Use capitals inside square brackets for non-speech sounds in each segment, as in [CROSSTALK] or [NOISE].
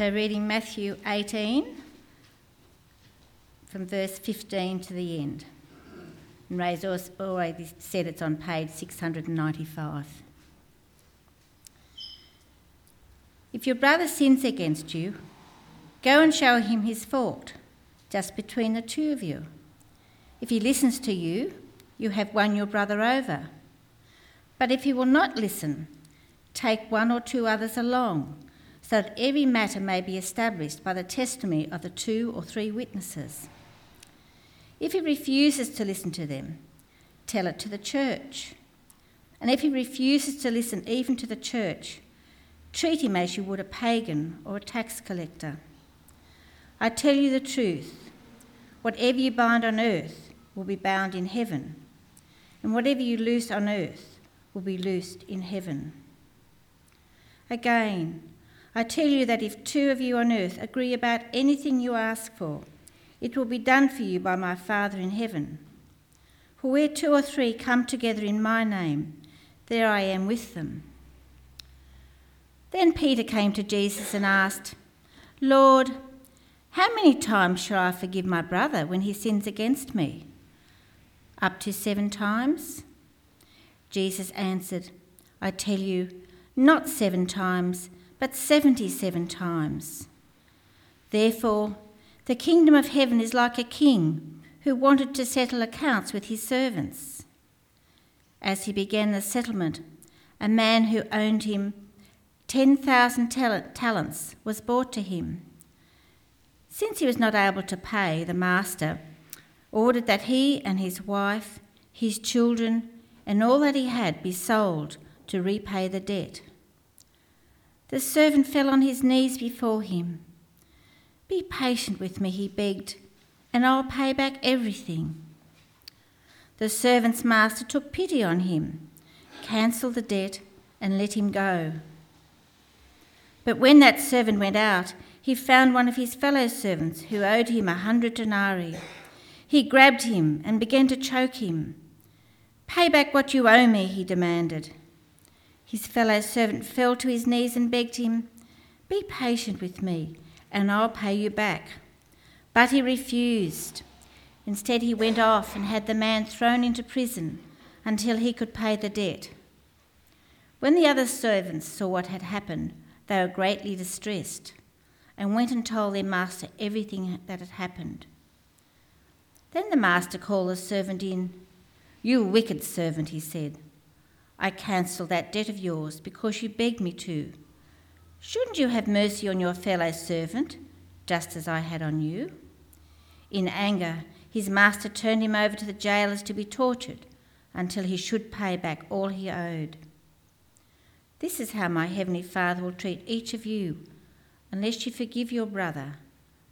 So, reading Matthew 18 from verse 15 to the end. And Ray's already said it's on page 695. If your brother sins against you, go and show him his fault, just between the two of you. If he listens to you, you have won your brother over. But if he will not listen, take one or two others along, so that every matter may be established by the testimony of the two or three witnesses. If he refuses to listen to them, tell it to the church. And if he refuses to listen even to the church, treat him as you would a pagan or a tax collector. I tell you the truth whatever you bind on earth will be bound in heaven, and whatever you loose on earth will be loosed in heaven. Again, I tell you that if two of you on earth agree about anything you ask for, it will be done for you by my Father in heaven. For where two or three come together in my name, there I am with them. Then Peter came to Jesus and asked, Lord, how many times shall I forgive my brother when he sins against me? Up to seven times? Jesus answered, I tell you, not seven times, but seventy seven times. Therefore, the kingdom of heaven is like a king who wanted to settle accounts with his servants. As he began the settlement, a man who owned him 10,000 talents was brought to him. Since he was not able to pay, the master ordered that he and his wife, his children, and all that he had be sold to repay the debt. The servant fell on his knees before him. Be patient with me, he begged, and I'll pay back everything. The servant's master took pity on him, cancelled the debt, and let him go. But when that servant went out, he found one of his fellow servants who owed him a hundred denarii. He grabbed him and began to choke him. Pay back what you owe me, he demanded. His fellow servant fell to his knees and begged him, Be patient with me, and I'll pay you back. But he refused. Instead, he went off and had the man thrown into prison until he could pay the debt. When the other servants saw what had happened, they were greatly distressed and went and told their master everything that had happened. Then the master called the servant in. You wicked servant, he said. I cancel that debt of yours because you begged me to. Shouldn't you have mercy on your fellow servant, just as I had on you? In anger, his master turned him over to the jailers to be tortured until he should pay back all he owed. This is how my heavenly Father will treat each of you unless you forgive your brother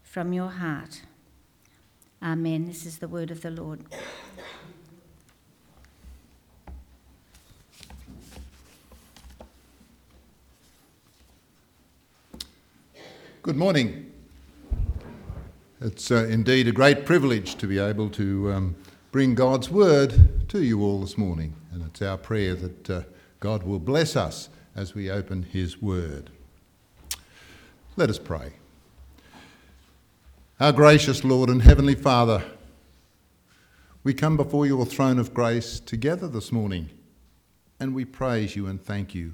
from your heart. Amen. This is the word of the Lord. Good morning. It's uh, indeed a great privilege to be able to um, bring God's word to you all this morning, and it's our prayer that uh, God will bless us as we open his word. Let us pray. Our gracious Lord and Heavenly Father, we come before your throne of grace together this morning and we praise you and thank you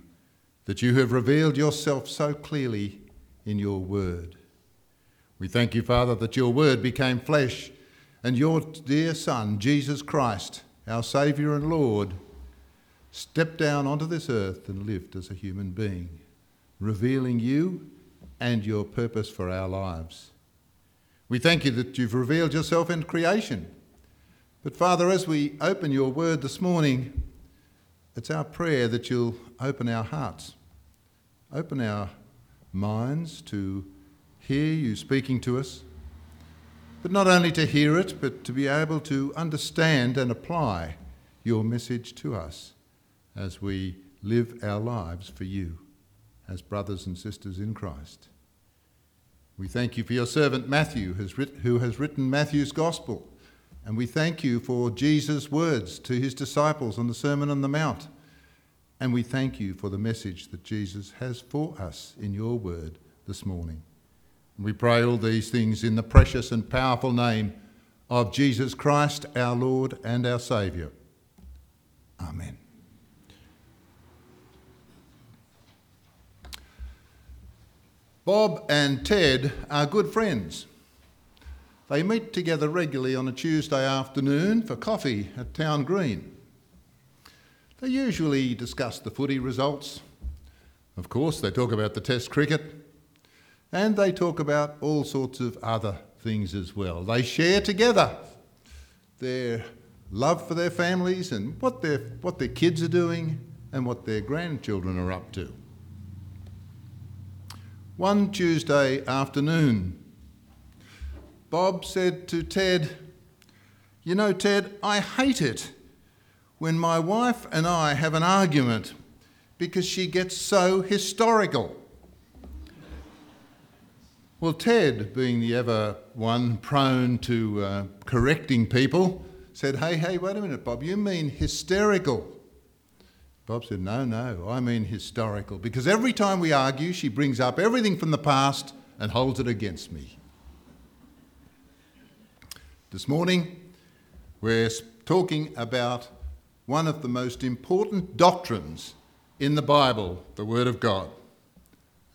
that you have revealed yourself so clearly in your word. We thank you, Father, that your word became flesh and your dear Son, Jesus Christ, our Saviour and Lord, stepped down onto this earth and lived as a human being, revealing you and your purpose for our lives. We thank you that you've revealed yourself in creation. But Father, as we open your word this morning, it's our prayer that you'll open our hearts, open our minds to hear you speaking to us, but not only to hear it, but to be able to understand and apply your message to us as we live our lives for you as brothers and sisters in Christ. We thank you for your servant Matthew, who has written Matthew's Gospel, and we thank you for Jesus' words to his disciples on the Sermon on the Mount. And we thank you for the message that Jesus has for us in your word this morning. We pray all these things in the precious and powerful name of Jesus Christ, our Lord and our Saviour. Amen. Bob and Ted are good friends. They meet together regularly on a Tuesday afternoon for coffee at Town Green. They usually discuss the footy results. Of course, they talk about the Test cricket. And they talk about all sorts of other things as well. They share together their love for their families and what their, what their kids are doing and what their grandchildren are up to. One Tuesday afternoon, Bob said to Ted, You know, Ted, I hate it when my wife and I have an argument because she gets so historical. Well, Ted, being the ever one prone to uh, correcting people, said, Hey, hey, wait a minute, Bob, you mean hysterical. Bob said, No, no, I mean historical. Because every time we argue, she brings up everything from the past and holds it against me. This morning, we're talking about one of the most important doctrines in the Bible, the Word of God.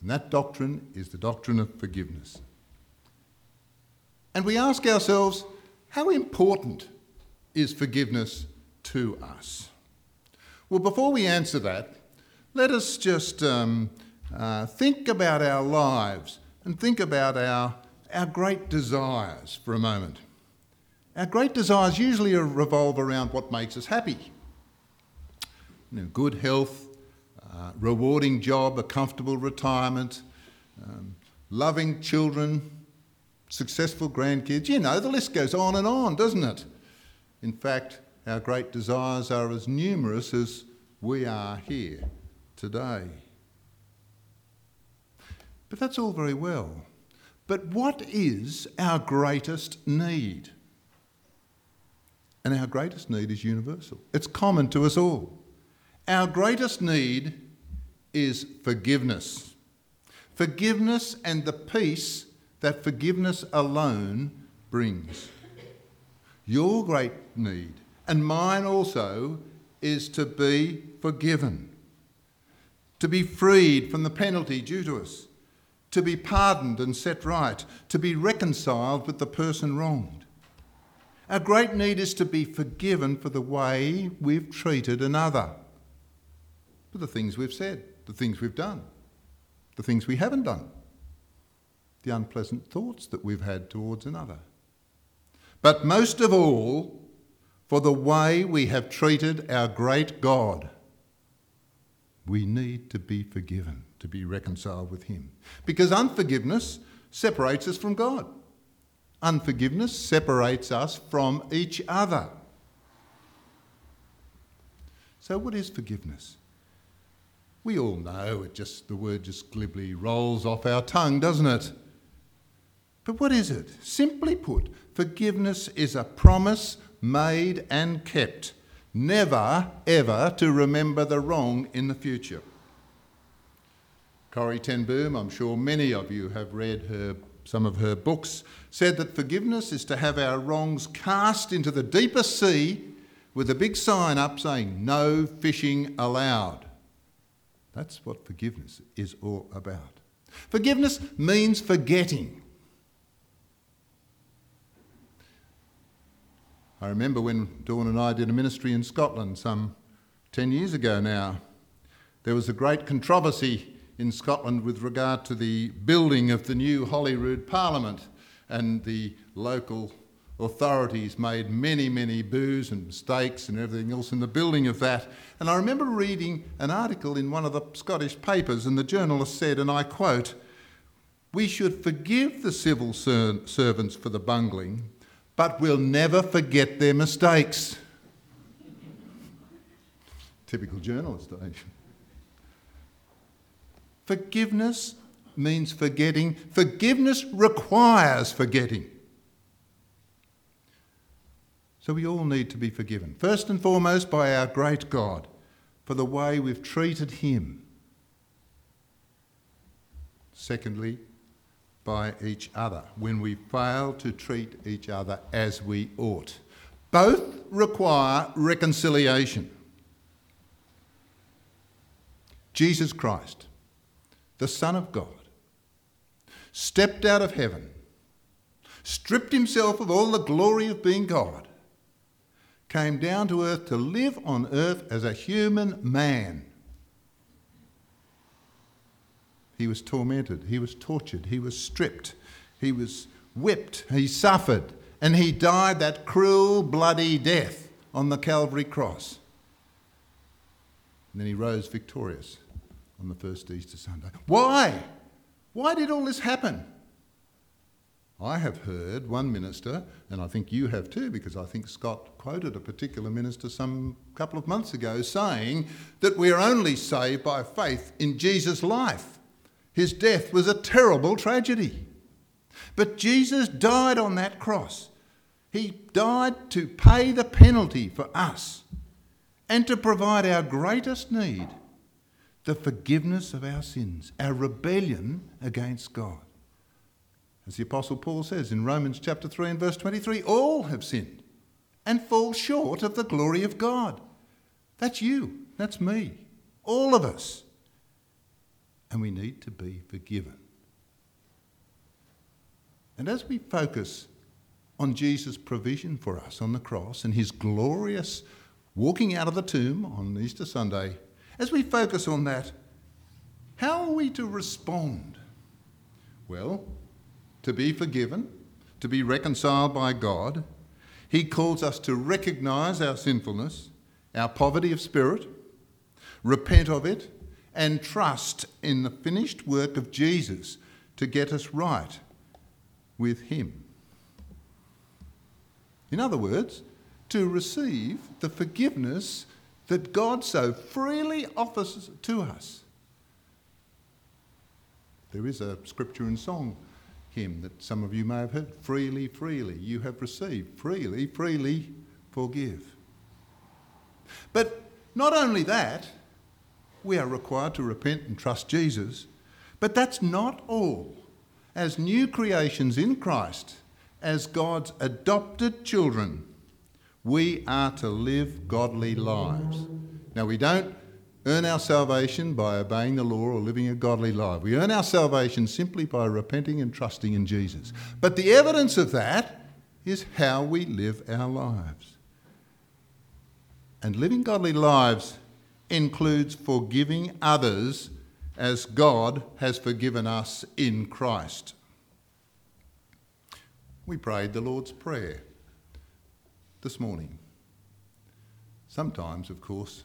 And that doctrine is the doctrine of forgiveness. And we ask ourselves, how important is forgiveness to us? Well, before we answer that, let us just um, uh, think about our lives and think about our, our great desires for a moment. Our great desires usually revolve around what makes us happy. You know, good health, uh, rewarding job, a comfortable retirement, um, loving children, successful grandkids. You know, the list goes on and on, doesn't it? In fact, our great desires are as numerous as we are here today. But that's all very well. But what is our greatest need? And our greatest need is universal, it's common to us all. Our greatest need is forgiveness. Forgiveness and the peace that forgiveness alone brings. Your great need, and mine also, is to be forgiven, to be freed from the penalty due to us, to be pardoned and set right, to be reconciled with the person wronged. Our great need is to be forgiven for the way we've treated another, for the things we've said, the things we've done, the things we haven't done, the unpleasant thoughts that we've had towards another. But most of all, for the way we have treated our great God. We need to be forgiven, to be reconciled with Him. Because unforgiveness separates us from God. Unforgiveness separates us from each other. So, what is forgiveness? We all know it just the word just glibly rolls off our tongue, doesn't it? But what is it? Simply put, forgiveness is a promise made and kept, never ever to remember the wrong in the future. Corrie ten Boom, I'm sure many of you have read her some of her books, said that forgiveness is to have our wrongs cast into the deepest sea with a big sign up saying, No fishing allowed. That's what forgiveness is all about. Forgiveness means forgetting. I remember when Dawn and I did a ministry in Scotland some 10 years ago now. There was a great controversy in Scotland with regard to the building of the new Holyrood Parliament, and the local authorities made many, many boos and mistakes and everything else in the building of that. And I remember reading an article in one of the Scottish papers, and the journalist said, and I quote, We should forgive the civil ser- servants for the bungling, but we'll never forget their mistakes. [LAUGHS] Typical journalist, eh? Forgiveness means forgetting. Forgiveness requires forgetting. So we all need to be forgiven. First and foremost, by our great God for the way we've treated Him. Secondly, by each other when we fail to treat each other as we ought. Both require reconciliation. Jesus Christ, the Son of God, stepped out of heaven, stripped himself of all the glory of being God, came down to earth to live on earth as a human man. He was tormented, he was tortured, he was stripped, he was whipped, he suffered, and he died that cruel, bloody death on the Calvary cross. And then he rose victorious on the first Easter Sunday. Why? Why did all this happen? I have heard one minister, and I think you have too, because I think Scott quoted a particular minister some couple of months ago saying that we are only saved by faith in Jesus' life. His death was a terrible tragedy. But Jesus died on that cross. He died to pay the penalty for us and to provide our greatest need the forgiveness of our sins, our rebellion against God. As the Apostle Paul says in Romans chapter 3 and verse 23, all have sinned and fall short of the glory of God. That's you, that's me, all of us. And we need to be forgiven. And as we focus on Jesus' provision for us on the cross and his glorious walking out of the tomb on Easter Sunday, as we focus on that, how are we to respond? Well, to be forgiven, to be reconciled by God. He calls us to recognize our sinfulness, our poverty of spirit, repent of it, and trust in the finished work of Jesus to get us right with Him. In other words, to receive the forgiveness that God so freely offers to us. There is a scripture and song hymn that some of you may have heard freely, freely you have received, freely, freely forgive. But not only that, we are required to repent and trust Jesus, but that's not all. As new creations in Christ, as God's adopted children, we are to live godly lives. Now, we don't earn our salvation by obeying the law or living a godly life. We earn our salvation simply by repenting and trusting in Jesus. But the evidence of that is how we live our lives. And living godly lives includes forgiving others as God has forgiven us in Christ. We prayed the Lord's Prayer this morning. Sometimes, of course,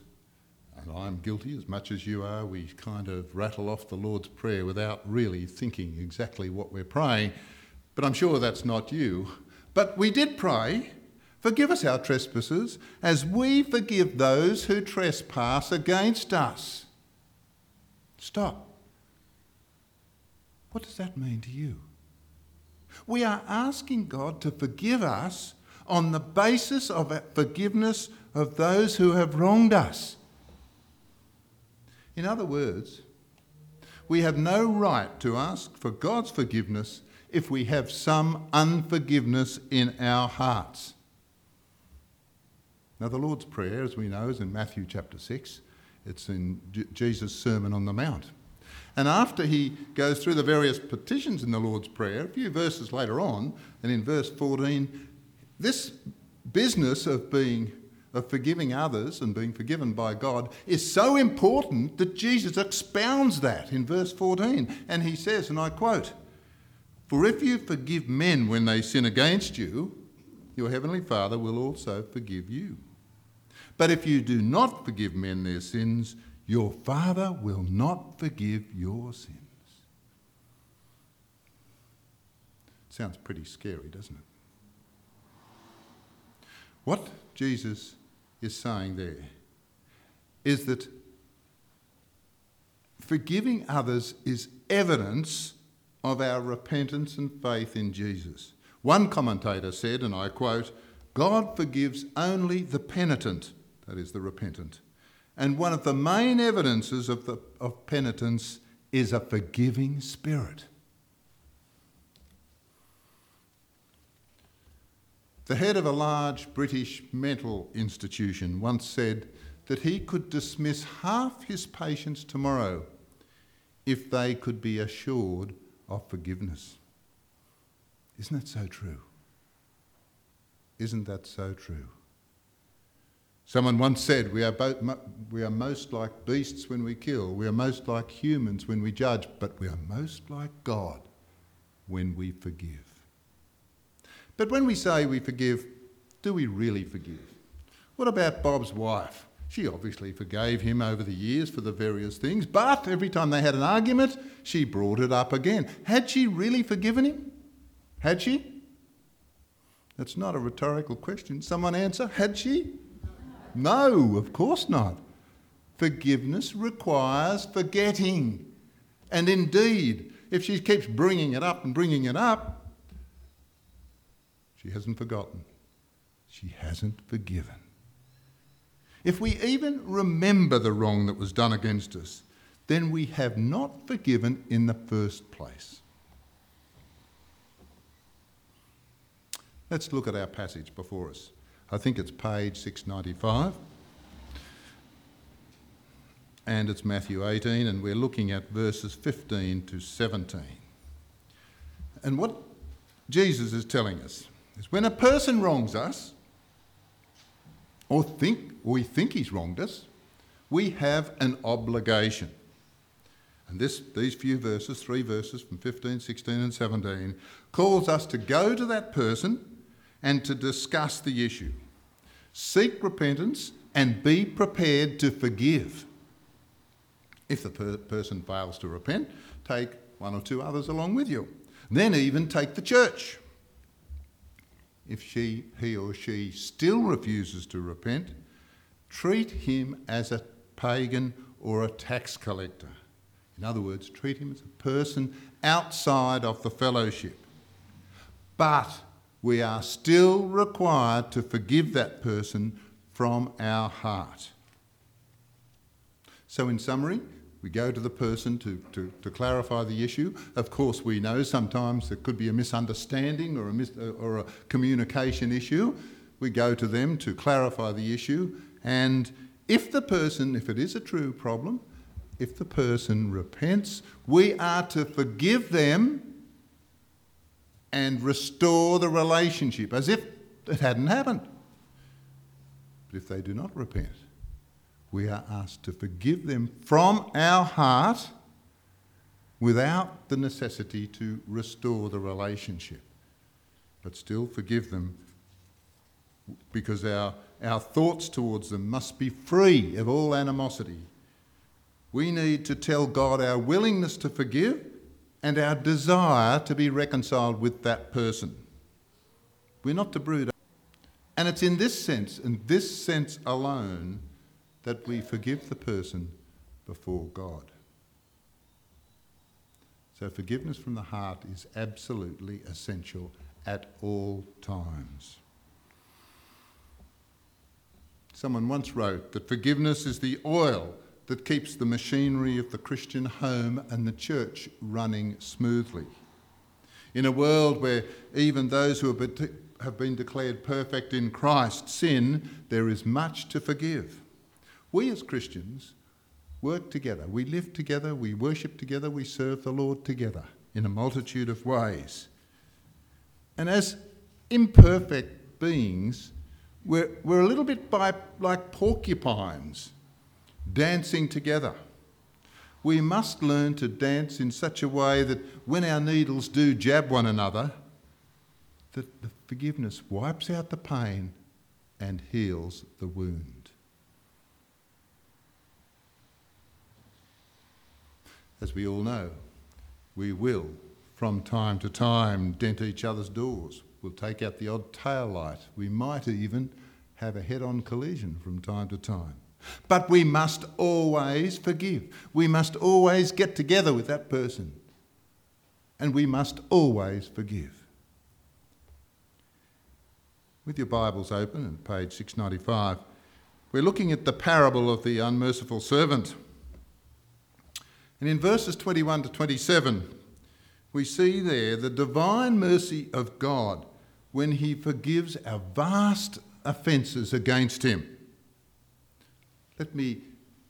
and I'm guilty as much as you are, we kind of rattle off the Lord's Prayer without really thinking exactly what we're praying. But I'm sure that's not you. But we did pray, forgive us our trespasses, as we forgive those who trespass against us. Stop. What does that mean to you? We are asking God to forgive us on the basis of forgiveness of those who have wronged us. In other words, we have no right to ask for God's forgiveness if we have some unforgiveness in our hearts. Now, the Lord's Prayer, as we know, is in Matthew chapter 6. It's in Jesus' Sermon on the Mount. And after he goes through the various petitions in the Lord's Prayer, a few verses later on, and in verse 14, this business of being of forgiving others and being forgiven by God is so important that Jesus expounds that in verse 14. And he says, and I quote, For if you forgive men when they sin against you, your heavenly Father will also forgive you. But if you do not forgive men their sins, your Father will not forgive your sins. Sounds pretty scary, doesn't it? What Jesus is saying there is that forgiving others is evidence of our repentance and faith in Jesus. One commentator said, and I quote, God forgives only the penitent, that is, the repentant. And one of the main evidences of, the, of penitence is a forgiving spirit. The head of a large British mental institution once said that he could dismiss half his patients tomorrow if they could be assured of forgiveness. Isn't that so true? Isn't that so true? Someone once said, we are, both, we are most like beasts when we kill, we are most like humans when we judge, but we are most like God when we forgive. But when we say we forgive, do we really forgive? What about Bob's wife? She obviously forgave him over the years for the various things, but every time they had an argument, she brought it up again. Had she really forgiven him? Had she? That's not a rhetorical question. Someone answer. Had she? No, of course not. Forgiveness requires forgetting. And indeed, if she keeps bringing it up and bringing it up, she hasn't forgotten. She hasn't forgiven. If we even remember the wrong that was done against us, then we have not forgiven in the first place. Let's look at our passage before us. I think it's page 695. And it's Matthew 18, and we're looking at verses 15 to 17. And what Jesus is telling us is when a person wrongs us, or think we think he's wronged us, we have an obligation. And this, these few verses, three verses from 15, 16, and 17, calls us to go to that person and to discuss the issue. Seek repentance and be prepared to forgive. If the per- person fails to repent, take one or two others along with you. Then even take the church. If she, he or she still refuses to repent, treat him as a pagan or a tax collector. In other words, treat him as a person outside of the fellowship. But we are still required to forgive that person from our heart. So, in summary, we go to the person to, to, to clarify the issue. Of course, we know sometimes there could be a misunderstanding or a, mis- or a communication issue. We go to them to clarify the issue. And if the person, if it is a true problem, if the person repents, we are to forgive them and restore the relationship as if it hadn't happened. But if they do not repent, we are asked to forgive them from our heart without the necessity to restore the relationship. But still forgive them because our, our thoughts towards them must be free of all animosity. We need to tell God our willingness to forgive and our desire to be reconciled with that person. We're not to brood. And it's in this sense, in this sense alone, that we forgive the person before God. So, forgiveness from the heart is absolutely essential at all times. Someone once wrote that forgiveness is the oil that keeps the machinery of the Christian home and the church running smoothly. In a world where even those who have been declared perfect in Christ sin, there is much to forgive. We as Christians work together, we live together, we worship together, we serve the Lord together in a multitude of ways. And as imperfect beings, we're, we're a little bit by, like porcupines dancing together. We must learn to dance in such a way that when our needles do jab one another, that the forgiveness wipes out the pain and heals the wound. As we all know, we will, from time to time, dent each other's doors. We'll take out the odd tail light. We might even have a head on collision from time to time. But we must always forgive. We must always get together with that person. And we must always forgive. With your Bibles open at page 695, we're looking at the parable of the unmerciful servant. And in verses 21 to 27, we see there the divine mercy of God when he forgives our vast offences against him. Let me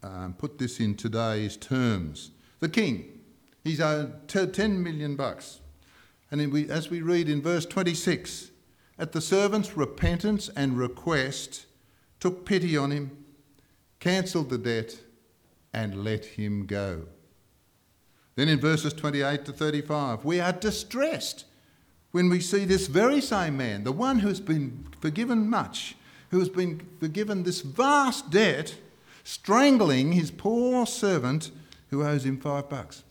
um, put this in today's terms. The king, he's owed 10 million bucks. And we, as we read in verse 26, at the servant's repentance and request, took pity on him, cancelled the debt, and let him go. Then in verses 28 to 35, we are distressed when we see this very same man, the one who has been forgiven much, who has been forgiven this vast debt, strangling his poor servant who owes him five bucks.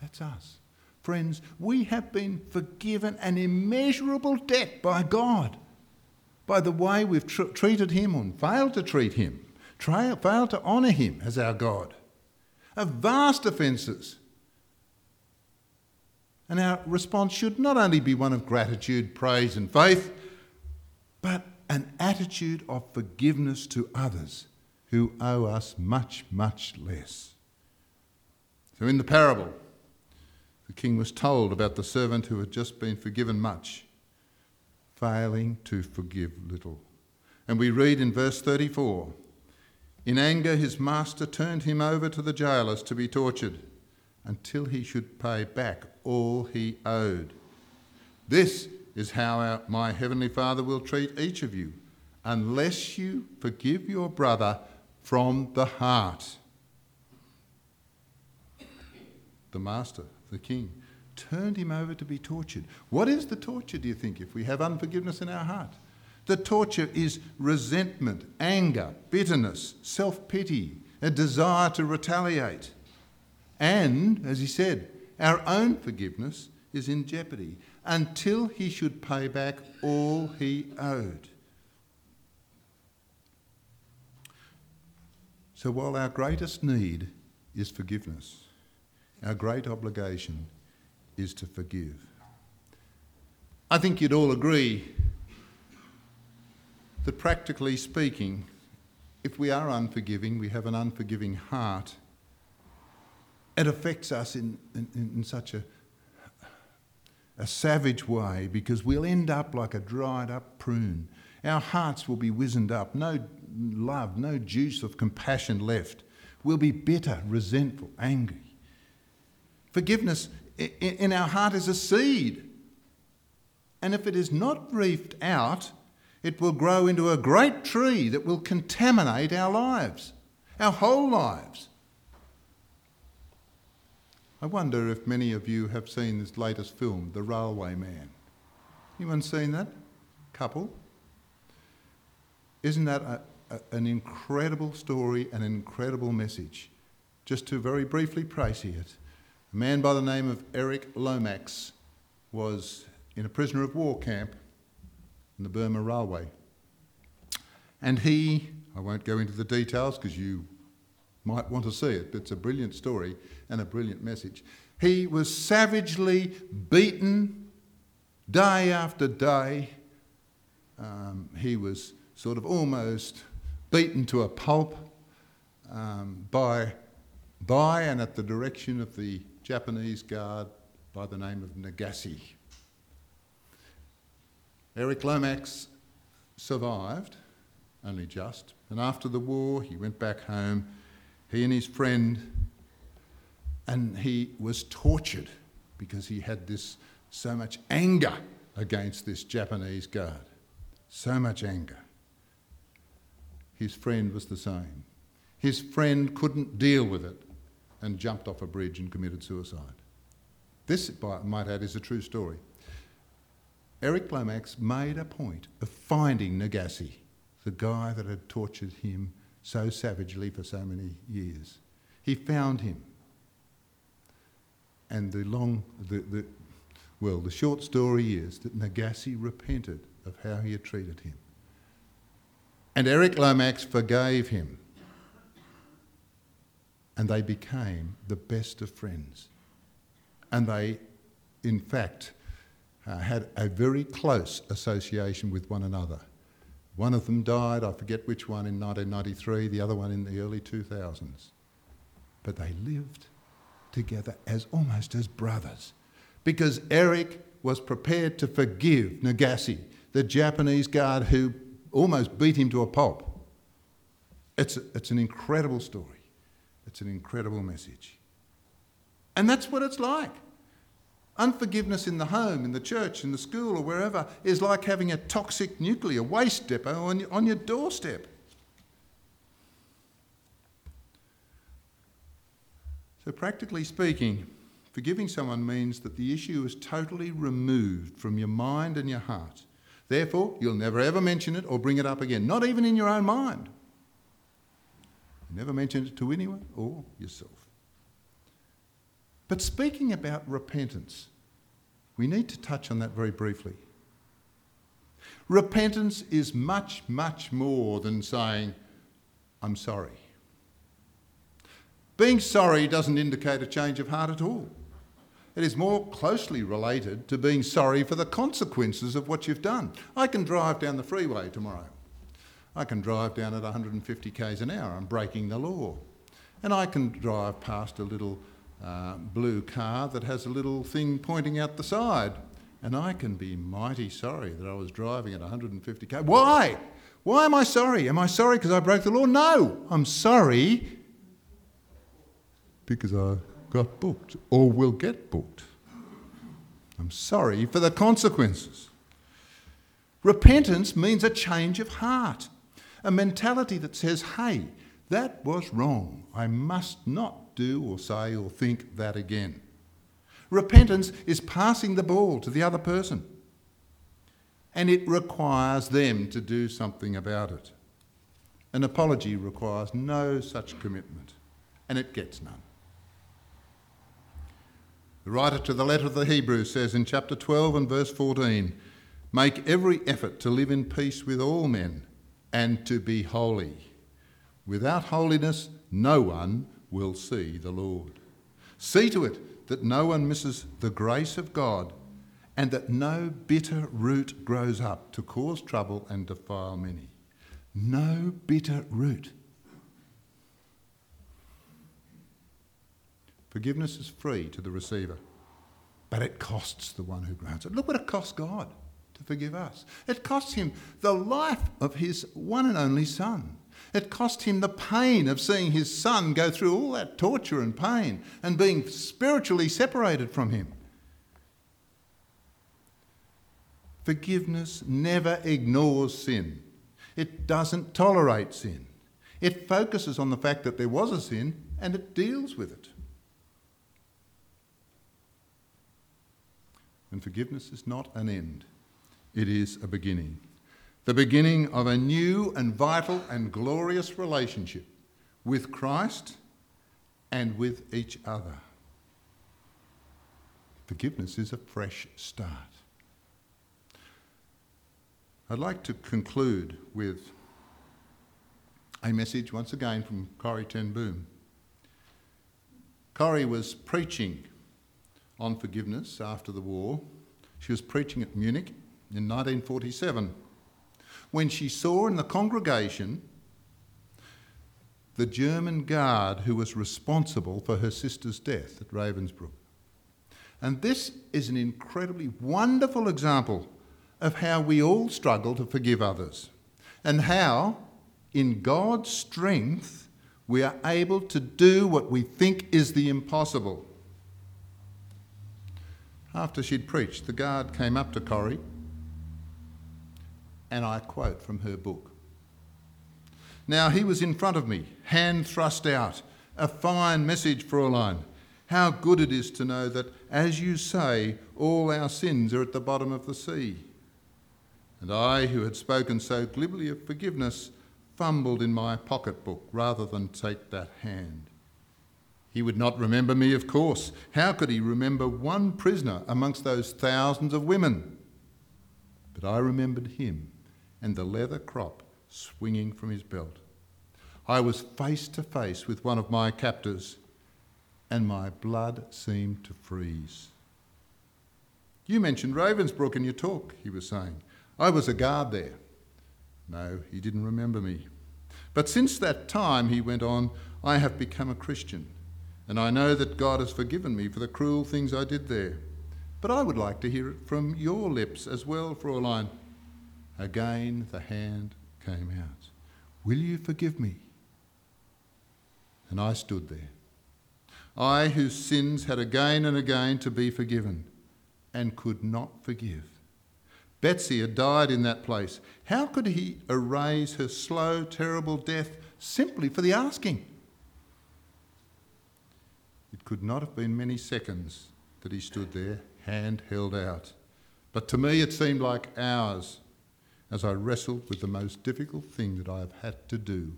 That's us. Friends, we have been forgiven an immeasurable debt by God by the way we've tr- treated Him and failed to treat Him, tra- failed to honour Him as our God. Of vast offences. And our response should not only be one of gratitude, praise, and faith, but an attitude of forgiveness to others who owe us much, much less. So, in the parable, the king was told about the servant who had just been forgiven much, failing to forgive little. And we read in verse 34 In anger, his master turned him over to the jailers to be tortured until he should pay back all he owed. This is how our, my heavenly Father will treat each of you, unless you forgive your brother from the heart. The master, the king, turned him over to be tortured. What is the torture, do you think, if we have unforgiveness in our heart? The torture is resentment, anger, bitterness, self pity, a desire to retaliate. And, as he said, our own forgiveness is in jeopardy until he should pay back all he owed. So, while our greatest need is forgiveness, our great obligation is to forgive. I think you'd all agree that, practically speaking, if we are unforgiving, we have an unforgiving heart it affects us in, in, in such a, a savage way because we'll end up like a dried up prune. Our hearts will be wizened up, no love, no juice of compassion left. We'll be bitter, resentful, angry. Forgiveness in our heart is a seed. And if it is not reefed out, it will grow into a great tree that will contaminate our lives, our whole lives. I wonder if many of you have seen this latest film, The Railway Man. Anyone seen that? Couple? Isn't that a, a, an incredible story, an incredible message? Just to very briefly praise it. A man by the name of Eric Lomax was in a prisoner of war camp in the Burma Railway. And he, I won't go into the details because you might want to see it. But it's a brilliant story and a brilliant message. He was savagely beaten day after day. Um, he was sort of almost beaten to a pulp um, by, by and at the direction of the Japanese guard by the name of Nagase. Eric Lomax survived, only just, and after the war he went back home he and his friend, and he was tortured because he had this so much anger against this Japanese guard. So much anger. His friend was the same. His friend couldn't deal with it and jumped off a bridge and committed suicide. This, I might add, is a true story. Eric Lomax made a point of finding Nagase, the guy that had tortured him so savagely for so many years. He found him. And the long, the, the, well, the short story is that Nagase repented of how he had treated him. And Eric Lomax forgave him. And they became the best of friends. And they, in fact, uh, had a very close association with one another. One of them died, I forget which one, in 1993, the other one in the early 2000s. But they lived together as almost as brothers because Eric was prepared to forgive Nagase, the Japanese guard who almost beat him to a pulp. It's, it's an incredible story. It's an incredible message. And that's what it's like. Unforgiveness in the home, in the church, in the school, or wherever is like having a toxic nuclear waste depot on, your doorstep. So, practically speaking, forgiving someone means that the issue is totally removed from your mind and your heart. Therefore, you'll never ever mention it or bring it up again, not even in your own mind. You never mention it to anyone or yourself. But speaking about repentance, we need to touch on that very briefly. Repentance is much, much more than saying, I'm sorry. Being sorry doesn't indicate a change of heart at all. It is more closely related to being sorry for the consequences of what you've done. I can drive down the freeway tomorrow. I can drive down at 150 k's an hour. I'm breaking the law. And I can drive past a little uh, blue car that has a little thing pointing out the side. And I can be mighty sorry that I was driving at 150 k. Why? Why am I sorry? Am I sorry because I broke the law? No, I'm sorry because I got booked or will get booked. I'm sorry for the consequences. Repentance means a change of heart, a mentality that says, hey, that was wrong. I must not do or say or think that again. Repentance is passing the ball to the other person, and it requires them to do something about it. An apology requires no such commitment, and it gets none. The writer to the letter of the Hebrews says in chapter 12 and verse 14 Make every effort to live in peace with all men and to be holy. Without holiness, no one will see the Lord. See to it that no one misses the grace of God and that no bitter root grows up to cause trouble and defile many. No bitter root. Forgiveness is free to the receiver, but it costs the one who grants it. Look what it costs God to forgive us. It costs him the life of his one and only Son. It cost him the pain of seeing his son go through all that torture and pain and being spiritually separated from him. Forgiveness never ignores sin, it doesn't tolerate sin. It focuses on the fact that there was a sin and it deals with it. And forgiveness is not an end, it is a beginning. The beginning of a new and vital and glorious relationship with Christ and with each other. Forgiveness is a fresh start. I'd like to conclude with a message once again from Corrie ten Boom. Corrie was preaching on forgiveness after the war. She was preaching at Munich in 1947 when she saw in the congregation the German guard who was responsible for her sister's death at Ravensbrück. And this is an incredibly wonderful example of how we all struggle to forgive others and how, in God's strength, we are able to do what we think is the impossible. After she'd preached, the guard came up to Corrie, and I quote from her book. Now he was in front of me, hand thrust out, a fine message, Fraulein. How good it is to know that, as you say, all our sins are at the bottom of the sea. And I, who had spoken so glibly of forgiveness, fumbled in my pocketbook rather than take that hand. He would not remember me, of course. How could he remember one prisoner amongst those thousands of women? But I remembered him and the leather crop swinging from his belt. I was face to face with one of my captors, and my blood seemed to freeze. You mentioned Ravensbrück in your talk, he was saying. I was a guard there. No, he didn't remember me. But since that time, he went on, I have become a Christian and I know that God has forgiven me for the cruel things I did there. But I would like to hear it from your lips as well, Fraulein. Again the hand came out. Will you forgive me? And I stood there. I, whose sins had again and again to be forgiven, and could not forgive. Betsy had died in that place. How could he erase her slow, terrible death simply for the asking? It could not have been many seconds that he stood there, hand held out. But to me it seemed like hours as I wrestled with the most difficult thing that I have had to do.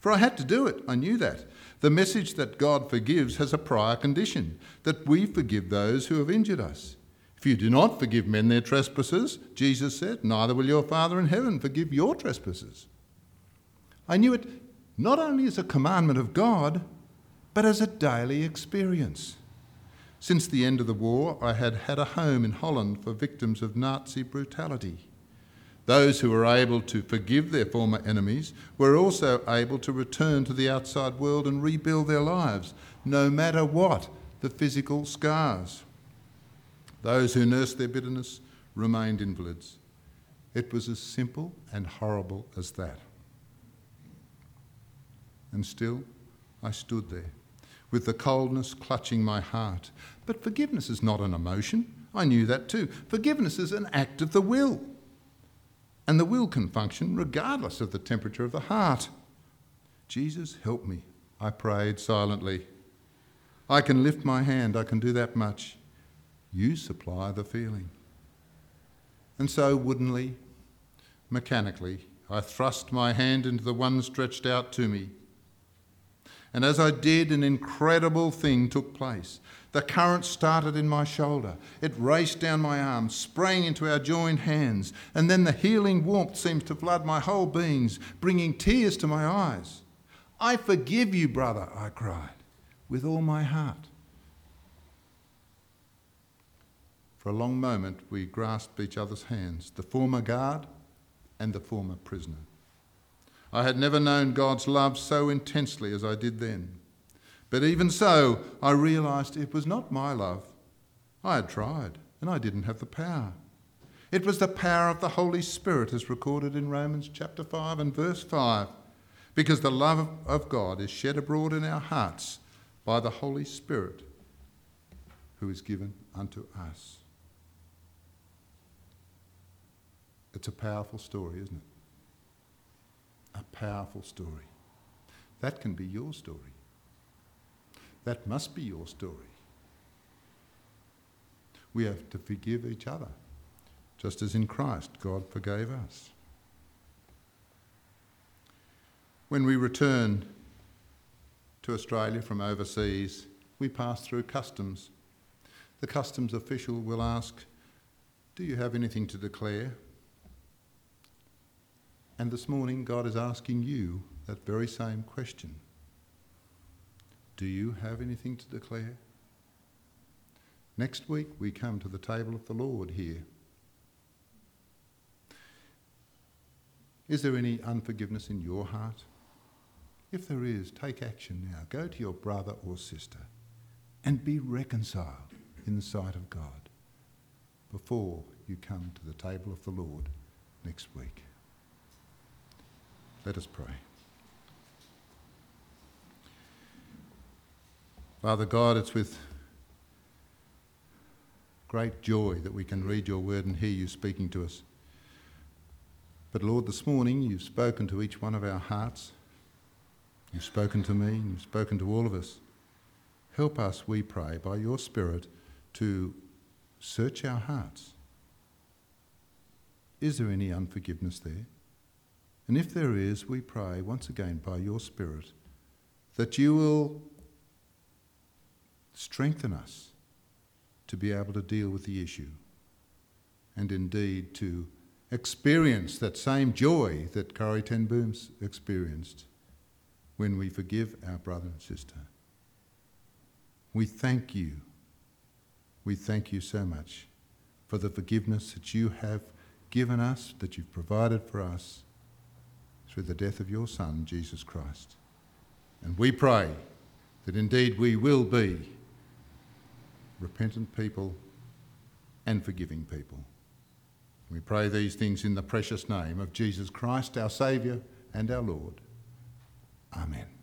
For I had to do it, I knew that. The message that God forgives has a prior condition that we forgive those who have injured us. If you do not forgive men their trespasses, Jesus said, neither will your Father in heaven forgive your trespasses. I knew it not only as a commandment of God, but as a daily experience. Since the end of the war, I had had a home in Holland for victims of Nazi brutality. Those who were able to forgive their former enemies were also able to return to the outside world and rebuild their lives, no matter what the physical scars. Those who nursed their bitterness remained invalids. It was as simple and horrible as that. And still, I stood there, with the coldness clutching my heart. But forgiveness is not an emotion. I knew that too. Forgiveness is an act of the will. And the will can function regardless of the temperature of the heart. Jesus, help me, I prayed silently. I can lift my hand, I can do that much. You supply the feeling. And so, woodenly, mechanically, I thrust my hand into the one stretched out to me. And as I did, an incredible thing took place. The current started in my shoulder. It raced down my arm, sprang into our joined hands, and then the healing warmth seemed to flood my whole beings, bringing tears to my eyes. I forgive you, brother, I cried, with all my heart. For a long moment, we grasped each other's hands, the former guard and the former prisoner. I had never known God's love so intensely as I did then. But even so, I realised it was not my love. I had tried, and I didn't have the power. It was the power of the Holy Spirit, as recorded in Romans chapter 5 and verse 5, because the love of God is shed abroad in our hearts by the Holy Spirit who is given unto us. It's a powerful story, isn't it? A powerful story. That can be your story. That must be your story. We have to forgive each other, just as in Christ God forgave us. When we return to Australia from overseas, we pass through customs. The customs official will ask, Do you have anything to declare? And this morning, God is asking you that very same question Do you have anything to declare? Next week, we come to the table of the Lord here. Is there any unforgiveness in your heart? If there is, take action now. Go to your brother or sister and be reconciled in the sight of God before you come to the table of the Lord next week. Let us pray. Father God, it's with great joy that we can read your word and hear you speaking to us. But Lord, this morning you've spoken to each one of our hearts. You've spoken to me you've spoken to all of us. Help us, we pray, by your Spirit to search our hearts. Is there any unforgiveness there? And if there is, we pray once again by your Spirit that you will strengthen us to be able to deal with the issue and indeed to experience that same joy that Corrie ten Boom's experienced when we forgive our brother and sister. We thank you. We thank you so much for the forgiveness that you have given us, that you've provided for us through the death of your Son, Jesus Christ. And we pray that indeed we will be repentant people and forgiving people. We pray these things in the precious name of Jesus Christ, our Saviour and our Lord. Amen.